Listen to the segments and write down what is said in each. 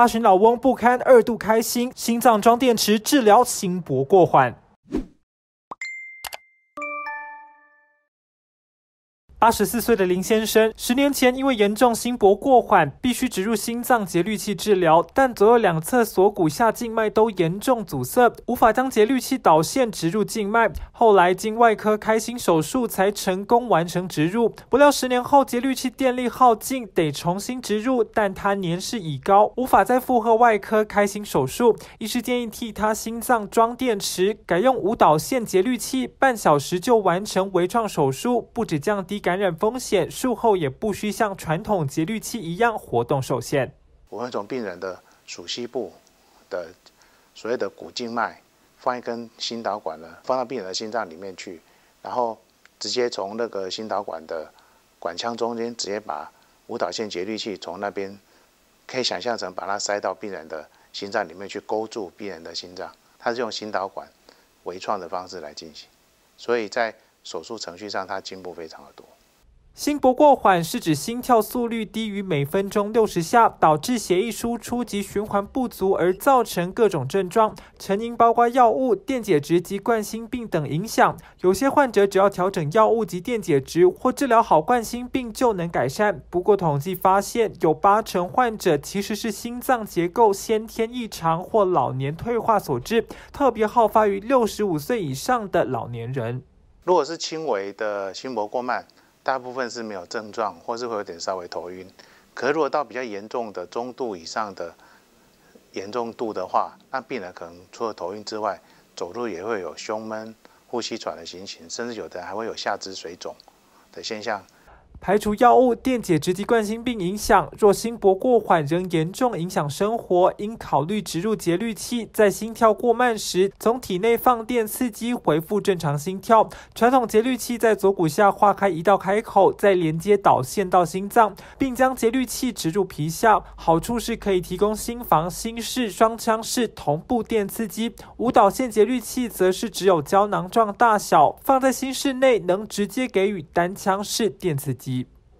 八旬老翁不堪二度开心，心脏装电池治疗心搏过缓。八十四岁的林先生，十年前因为严重心搏过缓，必须植入心脏节律器治疗，但左右两侧锁骨下静脉都严重阻塞，无法将节律器导线植入静脉。后来经外科开心手术，才成功完成植入。不料十年后节律器电力耗尽，得重新植入，但他年事已高，无法再负荷外科开心手术。医师建议替他心脏装电池，改用无导线节律器，半小时就完成微创手术，不止降低感。感染风险，术后也不需像传统节律器一样活动受限。我会从病人的属膝部的所谓的股静脉放一根心导管呢，放到病人的心脏里面去，然后直接从那个心导管的管腔中间直接把无导线节律器从那边，可以想象成把它塞到病人的心脏里面去勾住病人的心脏。它是用心导管微创的方式来进行，所以在手术程序上它进步非常的多。心搏过缓是指心跳速率低于每分钟六十下，导致血液输出及循环不足，而造成各种症状。成因包括药物、电解质及冠心病等影响。有些患者只要调整药物及电解质，或治疗好冠心病就能改善。不过统计发现，有八成患者其实是心脏结构先天异常或老年退化所致，特别好发于六十五岁以上的老年人。如果是轻微的心搏过慢，大部分是没有症状，或是会有点稍微头晕。可是如果到比较严重的中度以上的严重度的话，那病人可能除了头晕之外，走路也会有胸闷、呼吸喘的情形，甚至有的还会有下肢水肿的现象。排除药物、电解质及冠心病影响，若心搏过缓仍严重影响生活，应考虑植入节律器，在心跳过慢时，从体内放电刺激，恢复正常心跳。传统节律器在左骨下划开一道开口，再连接导线到心脏，并将节律器植入皮下。好处是可以提供心房、心室双腔式同步电刺激。无导线节律器则是只有胶囊状大小，放在心室内，能直接给予单腔式电刺激。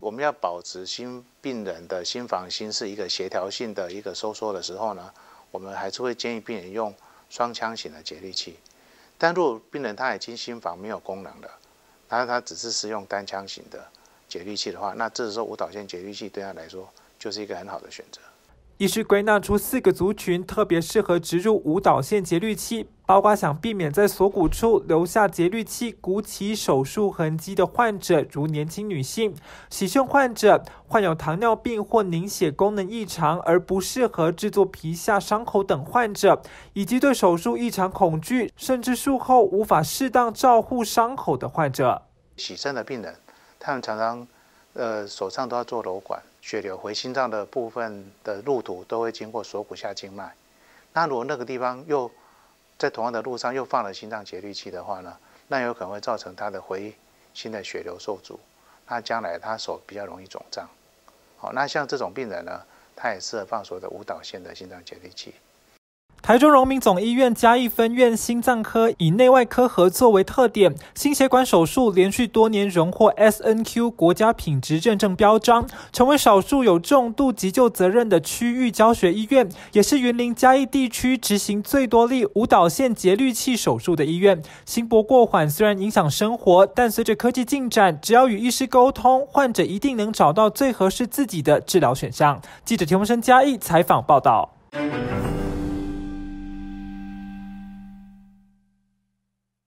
我们要保持心病人的心房心室一个协调性的一个收缩的时候呢，我们还是会建议病人用双腔型的节律器。但如果病人他已经心房没有功能了，他他只是使用单腔型的节律器的话，那这时候无导线节律器对他来说就是一个很好的选择。医师归纳出四个族群特别适合植入无导线节律器，包括想避免在锁骨处留下节律器鼓起手术痕迹的患者，如年轻女性、喜肾患者、患有糖尿病或凝血功能异常而不适合制作皮下伤口等患者，以及对手术异常恐惧，甚至术后无法适当照护伤口的患者。喜肾的病人，他们常常呃手上都要做瘘管。血流回心脏的部分的路途都会经过锁骨下静脉，那如果那个地方又在同样的路上又放了心脏节律器的话呢，那有可能会造成他的回心的血流受阻，那将来他手比较容易肿胀。好，那像这种病人呢，他也适合放所谓的无导线的心脏节律器。台中荣民总医院嘉义分院心脏科以内外科合作为特点，心血管手术连续多年荣获 S N Q 国家品质认证标章，成为少数有重度急救责任的区域教学医院，也是云林嘉义地区执行最多例无导线节律器手术的医院。心搏过缓虽然影响生活，但随着科技进展，只要与医师沟通，患者一定能找到最合适自己的治疗选项。记者田文生嘉义采访报道。